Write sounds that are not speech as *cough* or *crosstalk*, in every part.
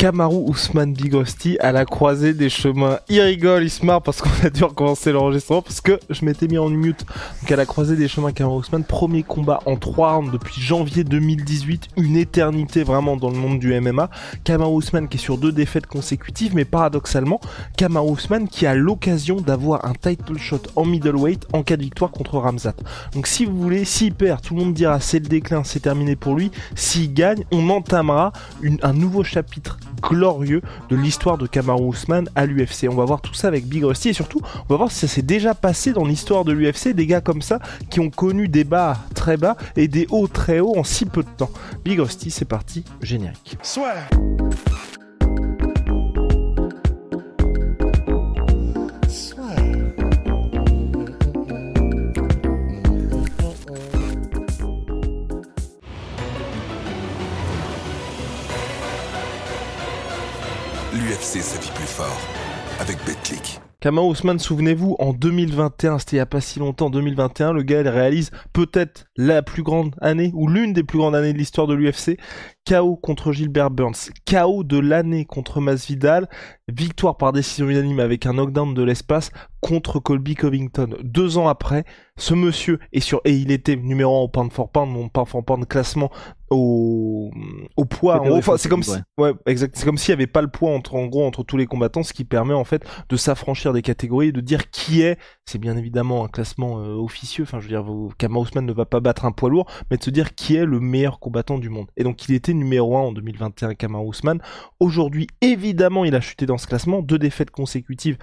Kamaru Ousmane Bigosti à la croisée des chemins. Il rigole, il se parce qu'on a dû recommencer l'enregistrement parce que je m'étais mis en mute. Donc à la croisée des chemins, Kamaru Ousmane, premier combat en 3 rounds depuis janvier 2018, une éternité vraiment dans le monde du MMA. Kamaru Ousmane qui est sur deux défaites consécutives, mais paradoxalement, Kamaru Ousmane qui a l'occasion d'avoir un title shot en middleweight en cas de victoire contre Ramzat. Donc si vous voulez, s'il perd, tout le monde dira c'est le déclin, c'est terminé pour lui. S'il gagne, on entamera un nouveau chapitre glorieux de l'histoire de Kamaru Ousmane à l'UFC. On va voir tout ça avec Big Rusty et surtout, on va voir si ça s'est déjà passé dans l'histoire de l'UFC, des gars comme ça qui ont connu des bas très bas et des hauts très hauts en si peu de temps. Big Rusty, c'est parti, générique. L'UFC sa vie plus fort avec BetClick. Kamaru Ousmane, souvenez-vous, en 2021, c'était il n'y a pas si longtemps, 2021, le gars il réalise peut-être la plus grande année ou l'une des plus grandes années de l'histoire de l'UFC. KO contre Gilbert Burns, KO de l'année contre Masvidal, victoire par décision unanime avec un knockdown de l'espace contre Colby Covington. Deux ans après, ce monsieur est sur et il était numéro 1 au pound for pound, mon pound for pound classement au, au poids. Enfin, c'est comme si, ouais, exact. C'est comme s'il n'y avait pas le poids entre, en gros, entre tous les combattants, ce qui permet en fait de s'affranchir des catégories et de dire qui est. C'est bien évidemment un classement euh, officieux. Enfin, je veux dire, Kama Ousmane ne va pas battre un poids lourd, mais de se dire qui est le meilleur combattant du monde. Et donc, il était numéro 1 en 2021, Kama Ousmane. Aujourd'hui, évidemment, il a chuté dans ce classement, deux défaites consécutives.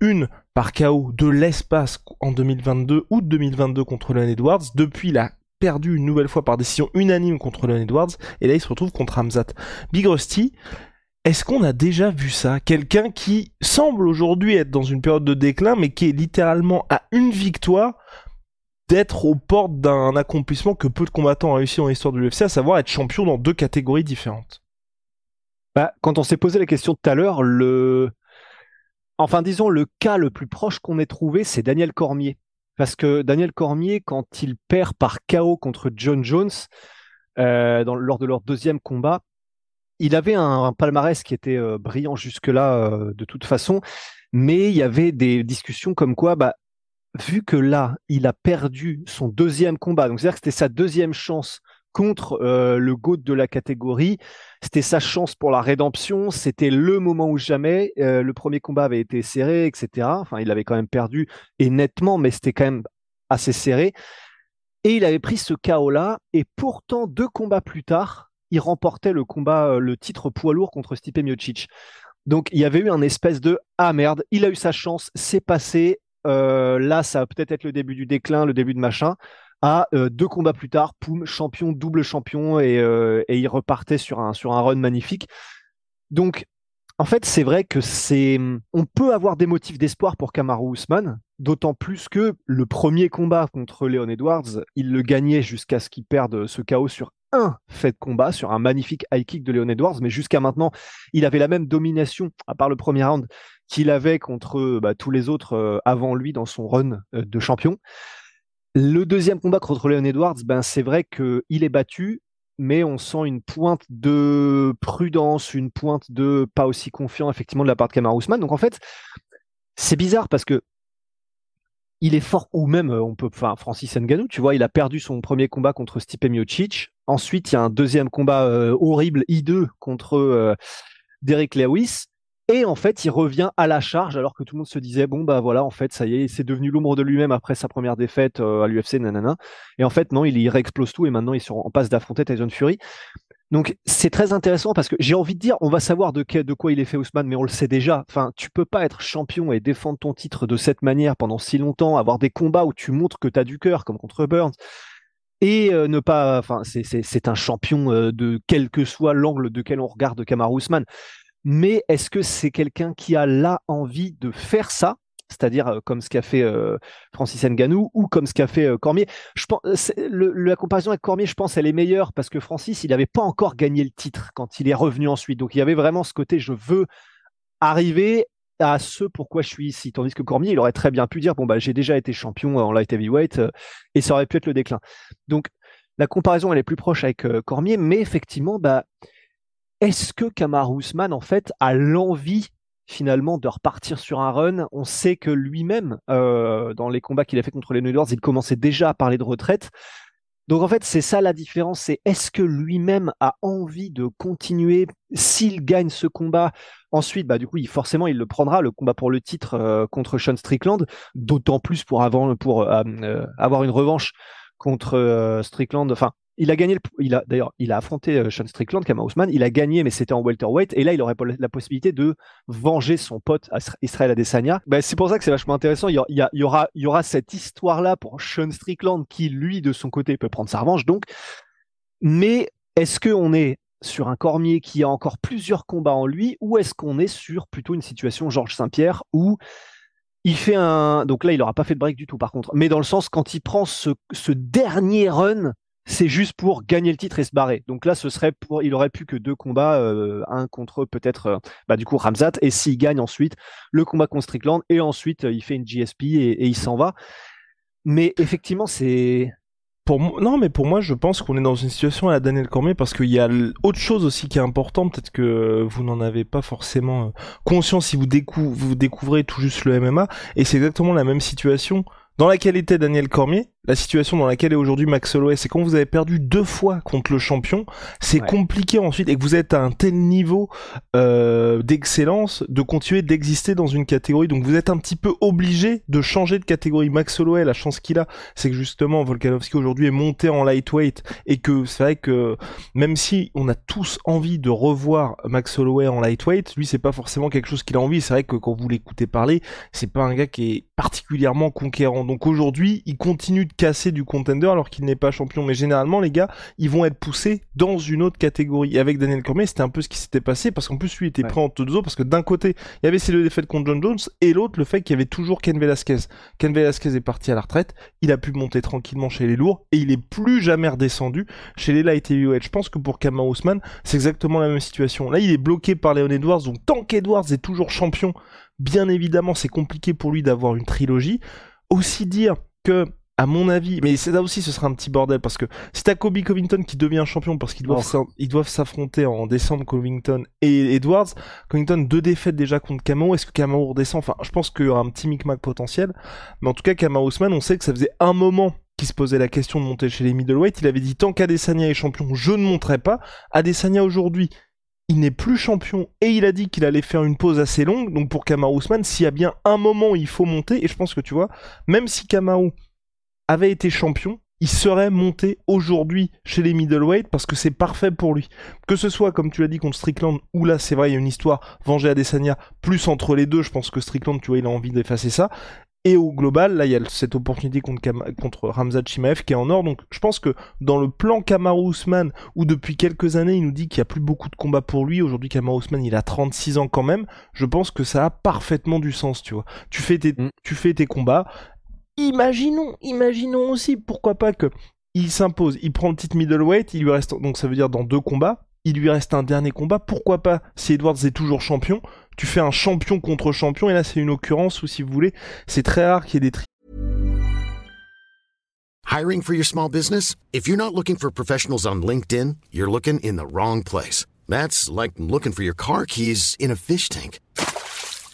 Une par KO de l'espace en 2022, août 2022 contre Leon Edwards. Depuis, il a perdu une nouvelle fois par décision unanime contre Leon Edwards. Et là, il se retrouve contre Hamzat. Big Rusty, est-ce qu'on a déjà vu ça? Quelqu'un qui semble aujourd'hui être dans une période de déclin, mais qui est littéralement à une victoire d'être aux portes d'un accomplissement que peu de combattants ont réussi dans l'histoire de l'UFC, à savoir être champion dans deux catégories différentes. Bah, quand on s'est posé la question tout à l'heure, le, enfin disons le cas le plus proche qu'on ait trouvé, c'est Daniel Cormier, parce que Daniel Cormier, quand il perd par KO contre John Jones euh, lors de leur deuxième combat, il avait un, palmarès qui était euh, brillant jusque-là euh, de toute façon, mais il y avait des discussions comme quoi, bah, vu que là, il a perdu son deuxième combat, donc c'est-à-dire que c'était sa deuxième chance contre euh, le GOAT de la catégorie, c'était sa chance pour la rédemption, c'était le moment où jamais, euh, le premier combat avait été serré, etc. Enfin, il avait quand même perdu, et nettement, mais c'était quand même assez serré. Et il avait pris ce chaos-là, et pourtant, deux combats plus tard, il remportait le combat, euh, le titre poids lourd contre Stipe Miocic. Donc il y avait eu un espèce de ah merde, il a eu sa chance, c'est passé, euh, là, ça va peut-être être le début du déclin, le début de machin. À euh, deux combats plus tard, champion, double champion, et, euh, et, il repartait sur un, sur un run magnifique. Donc, en fait, c'est vrai que c'est, on peut avoir des motifs d'espoir pour Kamaru Usman, d'autant plus que le premier combat contre Leon Edwards, il le gagnait jusqu'à ce qu'il perde ce chaos sur un fait de combat, sur un magnifique high kick de Leon Edwards, mais jusqu'à maintenant, il avait la même domination, à part le premier round, qu'il avait contre bah, tous les autres euh, avant lui dans son run euh, de champion. Le deuxième combat contre Leon Edwards, ben, c'est vrai qu'il est battu, mais on sent une pointe de prudence, une pointe de pas aussi confiant effectivement de la part de Kamar Ousmane. Donc en fait, c'est bizarre parce que il est fort, ou même on peut, enfin Francis Ngannou, tu vois, il a perdu son premier combat contre Stipe Miocic. Ensuite, il y a un deuxième combat euh, horrible, hideux, contre Derek Lewis. Et en fait, il revient à la charge alors que tout le monde se disait bon bah voilà en fait ça y est, c'est devenu l'ombre de lui-même après sa première défaite euh, à l'UFC nanana. Et en fait non, il, y réexplose tout et maintenant il en passe d'affronter Tyson Fury. Donc c'est très intéressant parce que j'ai envie de dire on va savoir de, quoi il est fait Ousmane mais on le sait déjà. Enfin, tu peux pas être champion et défendre ton titre de cette manière pendant si longtemps, avoir des combats où tu montres que tu as du cœur comme contre Burns et ne pas, enfin, c'est un champion de quel que soit l'angle de quel on regarde Kamar Ousmane. Mais est-ce que c'est quelqu'un qui a là envie de faire ça? C'est-à-dire comme ce qu'a fait Francis Nganou ou comme ce qu'a fait Cormier. Je pense, la comparaison avec Cormier, je pense, elle est meilleure parce que Francis, il n'avait pas encore gagné le titre quand il est revenu ensuite. Donc il y avait vraiment ce côté, je veux arriver à ce pourquoi je suis ici. Tandis que Cormier, il aurait très bien pu dire bon bah j'ai déjà été champion en light heavyweight euh, et ça aurait pu être le déclin. Donc la comparaison elle est plus proche avec euh, Cormier, mais effectivement bah est-ce que Kamar Ousmane en fait a l'envie finalement de repartir sur un run? On sait que lui-même euh, dans les combats qu'il a fait contre les New York, il commençait déjà à parler de retraite. Donc en fait, c'est ça la différence, c'est est-ce que lui-même a envie de continuer? S'il gagne ce combat Ensuite, bah du coup, forcément, il le prendra le combat pour le titre euh, contre Sean Strickland, d'autant plus pour, avant, pour euh, avoir une revanche contre Strickland. Enfin, il a gagné, il a d'ailleurs, il a affronté euh, Sean Strickland, Kama il a gagné, mais c'était en welterweight, et là, il aurait la possibilité de venger son pote Israël Adesanya. Ben, c'est pour ça que c'est vachement intéressant. Il y, il y, aura, il y aura cette histoire-là pour Sean Strickland qui, lui, de son côté, peut prendre sa revanche. Donc, mais est-ce qu'on est sur un Cormier qui a encore plusieurs combats en lui, ou est-ce qu'on est sur plutôt une situation Georges Saint-Pierre où il fait un, donc là, il n'aura pas fait de break du tout, par contre, mais dans le sens quand il prend ce, ce dernier run c'est juste pour gagner le titre et se barrer. Donc là, ce serait pour, il aurait plus que deux combats, euh, un contre peut-être, euh, bah, du coup Ramzat, et s'il gagne ensuite le combat contre Strickland, et ensuite euh, il fait une GSP et, il s'en va. Mais effectivement, c'est pour moi, non, mais pour moi, je pense qu'on est dans une situation à la Daniel Cormier parce qu'il y a autre chose aussi qui est important. Peut-être que vous n'en avez pas forcément conscience si vous, vous découvrez tout juste le MMA. Et c'est exactement la même situation dans laquelle était Daniel Cormier la situation dans laquelle est aujourd'hui Max Holloway, c'est quand vous avez perdu deux fois contre le champion, c'est compliqué ensuite et que vous êtes à un tel niveau euh, d'excellence de continuer d'exister dans une catégorie. Donc vous êtes un petit peu obligé de changer de catégorie. Max Holloway, la chance qu'il a, c'est que justement Volkanovski aujourd'hui est monté en lightweight et que c'est vrai que même si on a tous envie de revoir Max Holloway en lightweight, lui c'est pas forcément quelque chose qu'il a envie. C'est vrai que quand vous l'écoutez parler, c'est pas un gars qui est particulièrement conquérant. Donc aujourd'hui, il continue de casser du contender alors qu'il n'est pas champion. Mais généralement, les gars, ils vont être poussés dans une autre catégorie. Et avec Daniel Cormier, c'était un peu ce qui s'était passé parce qu'en plus, lui était prêt en deux parce que d'un côté, il y avait ces deux défaites contre John Jones et l'autre, le fait qu'il y avait toujours Ken Velasquez. Ken Velasquez est parti à la retraite, il a pu monter tranquillement chez les lourds et il est plus jamais redescendu chez les light heavyweight. Je pense que pour Kamar Ousmane, c'est exactement la même situation. Là, il est bloqué par Leon Edwards, donc tant qu'Edwards est toujours champion, bien évidemment, c'est compliqué pour lui d'avoir une trilogie. Aussi dire que à mon avis, mais c'est là aussi ce sera un petit bordel parce que c'est t'as Kobe Covington qui devient champion parce qu'ils doivent ils doivent s'affronter en décembre Covington et Edwards. Covington deux défaites déjà contre Kamau. Est-ce que Kamau redescend? Enfin, je pense qu'il y aura un petit micmac potentiel, mais en tout cas Kamau Ousmane, on sait que ça faisait un moment qu'il se posait la question de monter chez les middleweight. Il avait dit tant qu'Adesanya est champion, je ne monterai pas. Adesanya aujourd'hui, il n'est plus champion et il a dit qu'il allait faire une pause assez longue. Donc pour Kamau Ousmane, s'il y a bien un moment où il faut monter, et je pense que tu vois, même si Kamau avait été champion, il serait monté aujourd'hui chez les middleweight parce que c'est parfait pour lui. Que ce soit, comme tu l'as dit, contre Strickland, où là, c'est vrai, il y a une histoire venger Adesanya, plus entre les deux, je pense que Strickland, tu vois, il a envie d'effacer ça. Et au global, là, il y a cette opportunité contre, contre Ramzat Chimaev qui est en or. Donc, je pense que dans le plan Kamaru Usman, où depuis quelques années, il nous dit qu'il n'y a plus beaucoup de combats pour lui, aujourd'hui, Kamaru Usman, il a 36 ans quand même, je pense que ça a parfaitement du sens, tu vois. Tu fais tes, mm. tu fais tes combats, imaginons, imaginons aussi, pourquoi pas que il s'impose, il prend le titre middleweight, il lui reste, donc ça veut dire dans deux combats, il lui reste un dernier combat, pourquoi pas, si Edwards est toujours champion, tu fais un champion contre champion, et là c'est une occurrence où si vous voulez, c'est très rare qu'il y ait des tri Hiring for your small business? If you're not looking for professionals on LinkedIn, you're looking in the wrong place. That's like looking for your car keys in a fish tank.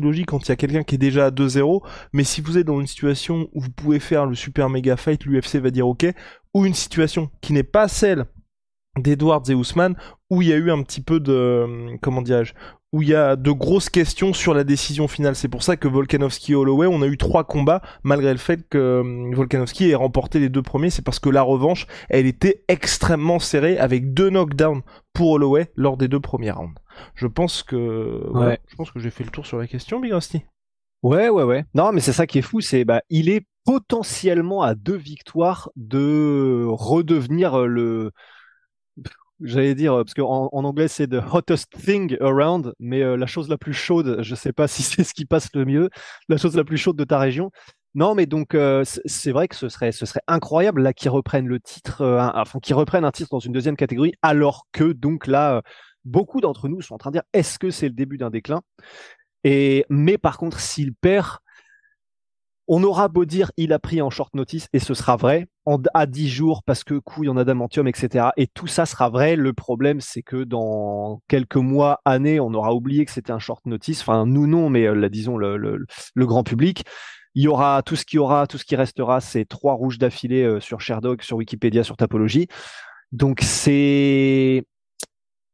Logique quand il y a quelqu'un qui est déjà à 2-0, mais si vous êtes dans une situation où vous pouvez faire le super méga fight, l'UFC va dire ok, ou une situation qui n'est pas celle d'Edwards et Ousmane, où il y a eu un petit peu de, comment dirais-je, où il y a de grosses questions sur la décision finale. C'est pour ça que Volkanovski et Holloway, on a eu trois combats, malgré le fait que euh, Volkanovski ait remporté les deux premiers. C'est parce que la revanche, elle était extrêmement serrée avec deux knockdowns pour Holloway lors des deux premiers rounds. Je pense que, Ouais. je pense que j'ai fait le tour sur la question, Big Rusty. Ouais, ouais, ouais. Non, mais c'est ça qui est fou, c'est bah il est potentiellement à deux victoires de redevenir euh, le, j'allais dire parce qu'en en anglais c'est the hottest thing around, mais euh, la chose la plus chaude, je sais pas *laughs* si c'est ce qui passe le mieux, la chose la plus chaude de ta région. Non, mais donc euh, c'est- vrai que ce serait, ce serait incroyable là qu'ils reprennent le titre, euh, un- enfin qu'ils reprennent un titre dans une deuxième catégorie, alors que donc là, euh, beaucoup d'entre nous sont en train de dire est-ce que c'est le début d'un déclin? Et mais par contre, s'il perd, on aura beau dire il a pris en short notice et ce sera vrai en, à 10 jours parce que couille en adamantium, etc. Et tout ça sera vrai. Le problème, c'est que dans quelques mois, années, on aura oublié que c'était un short notice. Enfin, nous non, mais euh, disons le, le, le grand public. Il y aura tout ce qui aura, tout ce qui restera, c'est trois rouges d'affilée euh, sur Sherdog, sur Wikipédia, sur Tapologie. Donc c'est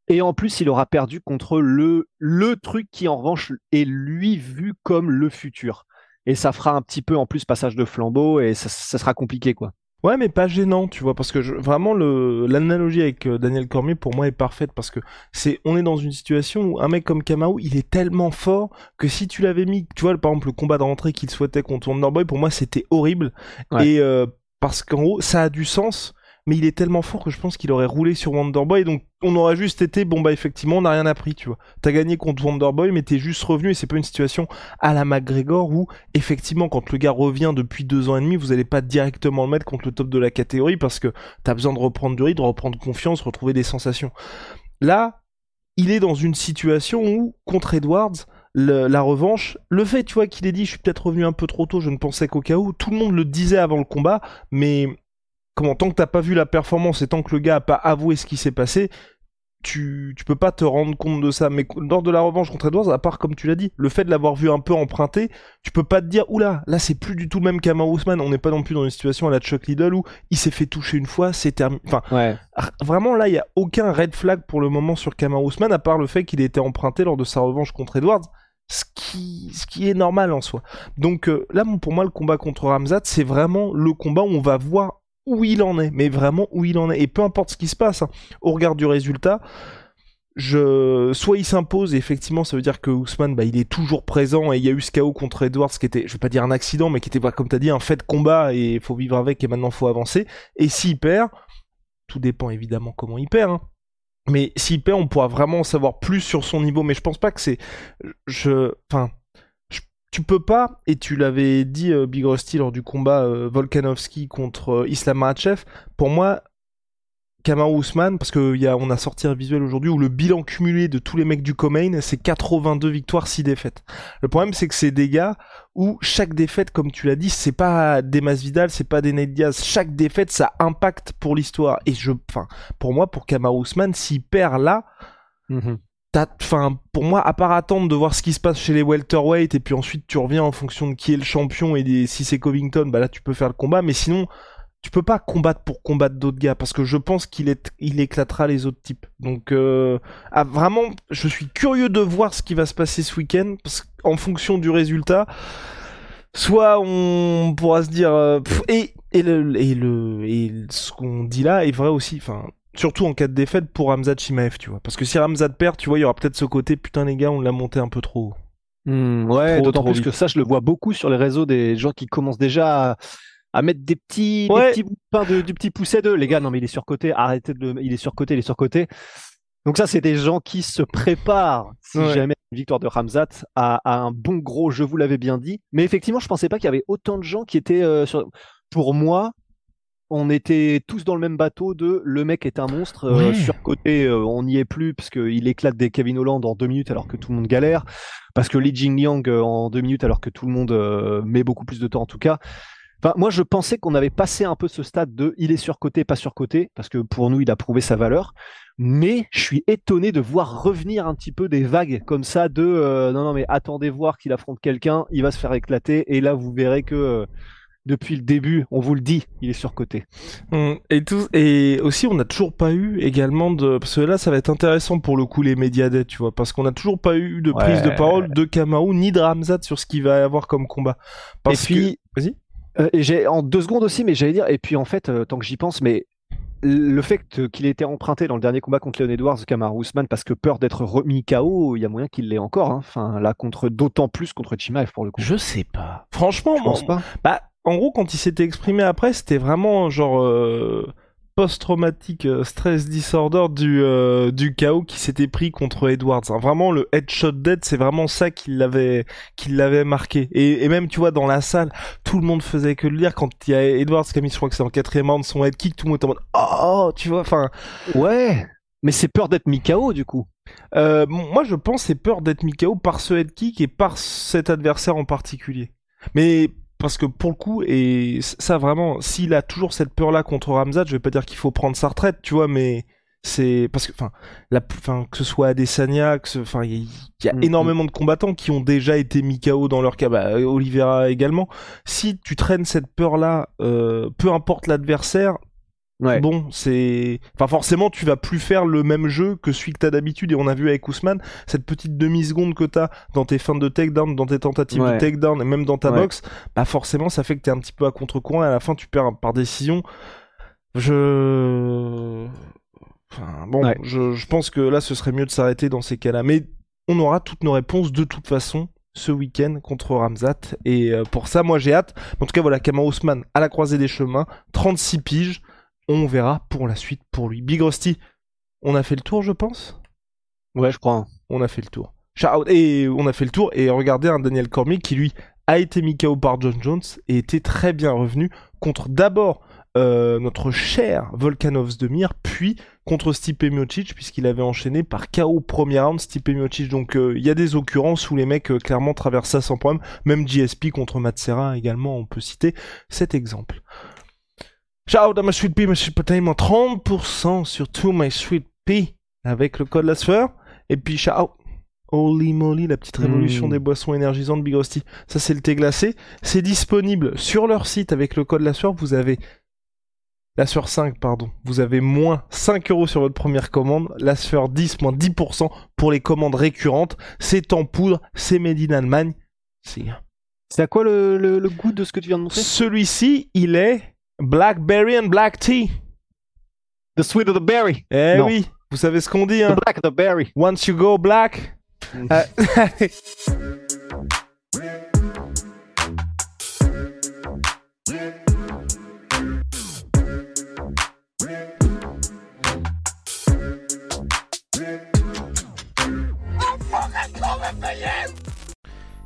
et en plus, il aura perdu contre le, le truc qui, en revanche, est lui vu comme le futur. Et ça fera un petit peu, en plus, passage de flambeau et ça, ça sera compliqué, quoi. Ouais, mais pas gênant, tu vois, parce que je, vraiment le l'analogie avec euh, Daniel Cormier pour moi est parfaite parce que c'est on est dans une situation où un mec comme Kamau, il est tellement fort que si tu l'avais mis, tu vois, par exemple le combat de rentrée qu'il souhaitait contre Wonderboy, pour moi c'était horrible Ouais. et euh, parce qu'en gros ça a du sens. Mais il est tellement fort que je pense qu'il aurait roulé sur Wonderboy, donc on aurait juste été bon bah effectivement on n'a rien appris, tu vois. T'as gagné contre Wonderboy, mais t'es juste revenu et c'est pas une situation à la McGregor où effectivement quand le gars revient depuis deux ans et demi, vous allez pas directement le mettre contre le top de la catégorie parce que t'as besoin de reprendre du rythme, de reprendre confiance, retrouver des sensations. Là, il est dans une situation où contre Edwards, la revanche, le fait, tu vois, qu'il ait dit, je suis peut-être revenu un peu trop tôt, je ne pensais qu'au cas où, tout le monde le disait avant le combat, mais comment, tant que t'as pas vu la performance et tant que le gars a pas avoué ce qui s'est passé, tu, tu peux pas te rendre compte de ça. Mais lors de la revanche contre Edwards, à part comme tu l'as dit, le fait de l'avoir vu un peu emprunté, tu peux pas te dire, oula, là c'est plus du tout le même Kamar Ousmane, on n'est pas non plus dans une situation à la Chuck Liddell où il s'est fait toucher une fois, c'est terminé. Enfin, Ouais. vraiment là, il y a aucun red flag pour le moment sur Kamar Ousmane, à part le fait qu'il ait été emprunté lors de sa revanche contre Edwards. Ce qui, ce qui est normal en soi. Donc euh, là, pour moi, le combat contre Ramzat, c'est vraiment le combat où on va voir où il en est, mais vraiment où il en est. Et peu importe ce qui se passe, hein, au regard du résultat, je... soit il s'impose, et effectivement, ça veut dire que Ousmane, bah, il est toujours présent, et il y a eu ce KO contre Edwards qui était, je vais pas dire un accident, mais qui était, bah, comme t'as dit, un fait de combat, et il faut vivre avec, et maintenant faut avancer. Et s'il perd, tout dépend évidemment comment il perd, hein. Mais s'il perd, on pourra vraiment en savoir plus sur son niveau. Mais je pense pas que c'est. Je. Enfin. Tu peux pas, et tu l'avais dit euh, Big Rusty lors du combat euh, Volkanovski contre euh, Islam Makhachev, pour moi, Kamaru Usman, parce que y a, a sorti un visuel aujourd'hui où le bilan cumulé de tous les mecs du Comain, c'est 82 victoires, 6 défaites. Le problème, c'est que c'est des gars où chaque défaite, comme tu l'as dit, c'est pas des Masvidal, c'est pas des Nate Diaz. Chaque défaite, ça impacte pour l'histoire. Et je, enfin, pour moi, pour Kamaru Usman, s'il perd là, Mhm. Enfin, pour moi, à part attendre de voir ce qui se passe chez les welterweight et puis ensuite tu reviens en fonction de qui est le champion et si c'est Covington, bah là tu peux faire le combat, mais sinon tu peux pas combattre pour combattre d'autres gars parce que je pense qu'il il éclatera les autres types. Donc, euh, vraiment, je suis curieux de voir ce qui va se passer ce week-end parce qu'en fonction du résultat, soit on pourra se dire euh, et et le et le et ce qu'on dit là est vrai aussi. Enfin, surtout en cas de défaite pour Ramzat Chimaev, tu vois. Parce que si Ramzat perd, tu vois, il y aura peut-être ce côté putain les gars, on l'a monté un peu trop. Hmm, ouais, d'autant plus vite. que ça, je le vois beaucoup sur les réseaux des gens qui commencent déjà à, à mettre des petits, des Ouais. petits bouts de pain de- du petit pousset d'eux. Les gars, non, mais il est surcoté, arrêtez de le, il est surcoté, il est surcoté. Donc ça, c'est des gens qui se préparent, si Ouais. jamais une victoire de Ramzat, à, à un bon gros, je vous l'avais bien dit. Mais effectivement, je pensais pas qu'il y avait autant de gens qui étaient euh, sur... Pour moi, on était tous dans le même bateau de le mec est un monstre, euh, Ouais. surcoté, euh, on n'y est plus, parce qu'il éclate des Kevin Holland en deux minutes alors que tout le monde galère, parce que Li Jingliang euh, en deux minutes alors que tout le monde met beaucoup plus de temps en tout cas. Enfin, moi, je pensais qu'on avait passé un peu ce stade de il est surcoté, pas surcoté, parce que pour nous, il a prouvé sa valeur. Mais je suis étonné de voir revenir un petit peu des vagues comme ça de non, non, mais attendez voir qu'il affronte quelqu'un, il va se faire éclater, et là, vous verrez que depuis le début, on vous le dit, il est surcoté. Hum, Et, tout, et aussi, on n'a toujours pas eu également de. Parce que là, ça va être intéressant pour le coup, les médias d'aide, tu vois. Parce qu'on n'a toujours pas eu de prise de parole de Kamau ni de Ramzat sur ce qu'il va y avoir comme combat. Parce et puis, que. Vas-y. euh, j'ai en deux secondes aussi, mais j'allais dire, et puis en fait, euh, tant que j'y pense, mais le fait qu'il ait été emprunté dans le dernier combat contre Leon Edwards, Kamaru Usman, parce que peur d'être remis KO, il y a moyen qu'il l'ait encore. hein. Enfin, là, contre d'autant plus contre Chimaev pour le coup. Je sais pas. Franchement, Je pense pas? Bah, en gros, quand il s'était exprimé après, c'était vraiment genre euh, post-traumatique euh, stress disorder du, euh, du chaos qui s'était pris contre Edwards. hein. Vraiment, le headshot dead, c'est vraiment ça qui l'avait qui l'avait marqué. Et, et même, tu vois, dans la salle, tout le monde faisait que le lire. Quand il y a Edwards qui a mis, je crois que c'est en quatrième round, son head kick, tout le monde était en mode oh, tu vois. Enfin, Ouais, mais c'est peur d'être mis KO du coup. euh, moi, je pense c'est peur d'être mis KO par ce head kick et par cet adversaire en particulier. Mais parce que pour le coup, et ça vraiment, s'il a toujours cette peur-là contre Ramzat, je vais pas dire qu'il faut prendre sa retraite, tu vois, mais c'est parce que, enfin, la, enfin, que ce soit Adesanya, que ce, enfin, il y, a Mhm. énormément de combattants qui ont déjà été mis KO dans leur cas, bah, Oliveira également. Si tu traînes cette peur-là, euh, peu importe l'adversaire, Ouais. Bon, c'est. Enfin, forcément, tu vas plus faire le même jeu que celui que t'as d'habitude. Et on a vu avec Ousmane, cette petite demi-seconde que t'as dans tes fins de takedown, dans tes tentatives Ouais. de takedown et même dans ta Ouais. boxe, bah forcément, ça fait que t'es un petit peu à contre-courant et à la fin, tu perds par décision. Je. Enfin, bon, je, je pense que là, ce serait mieux de s'arrêter dans ces cas-là. Mais on aura toutes nos réponses de toute façon ce week-end contre Ramzat. Et euh, pour ça, moi, j'ai hâte. En tout cas, voilà, Kamau Ousmane à la croisée des chemins, 36 piges. On verra pour la suite pour lui. Big Rusty, on a fait le tour, je pense? Ouais, je crois. On a fait le tour. Et on a fait le tour. Et regardez un Daniel Cormier qui, lui, a été mis KO par John Jones et était très bien revenu contre d'abord euh, notre cher Volkanovs de Mir, puis contre Stipe Miocic, puisqu'il avait enchaîné par KO premier round Stipe Miocic. Donc euh, il y a des occurrences où les mecs euh, clairement traversent ça sans problème. Même GSP contre Matsera également, on peut citer cet exemple. Out à ma Sweet Pea, ma Sweet Potato, 30% sur tout my Sweet Pea avec le code LASFEUR. Et puis out Holy moly, la petite révolution Mm. des boissons énergisantes Big Rusty. Ça, c'est le thé glacé. C'est disponible sur leur site avec le code la sueur. Vous avez la sueur 5, pardon. Vous avez moins 5 euros sur votre première commande. La sueur 10, moins 10% pour les commandes récurrentes. C'est en poudre. C'est made in Allemagne. C'est C'est à quoi le, le- le goût de ce que tu viens de montrer? Celui-ci, il est Blackberry and Black Tea. The sweet of the berry. Eh Non. oui, vous savez ce qu'on dit, The black of the berry. Once you go black. Mm. Euh, *laughs*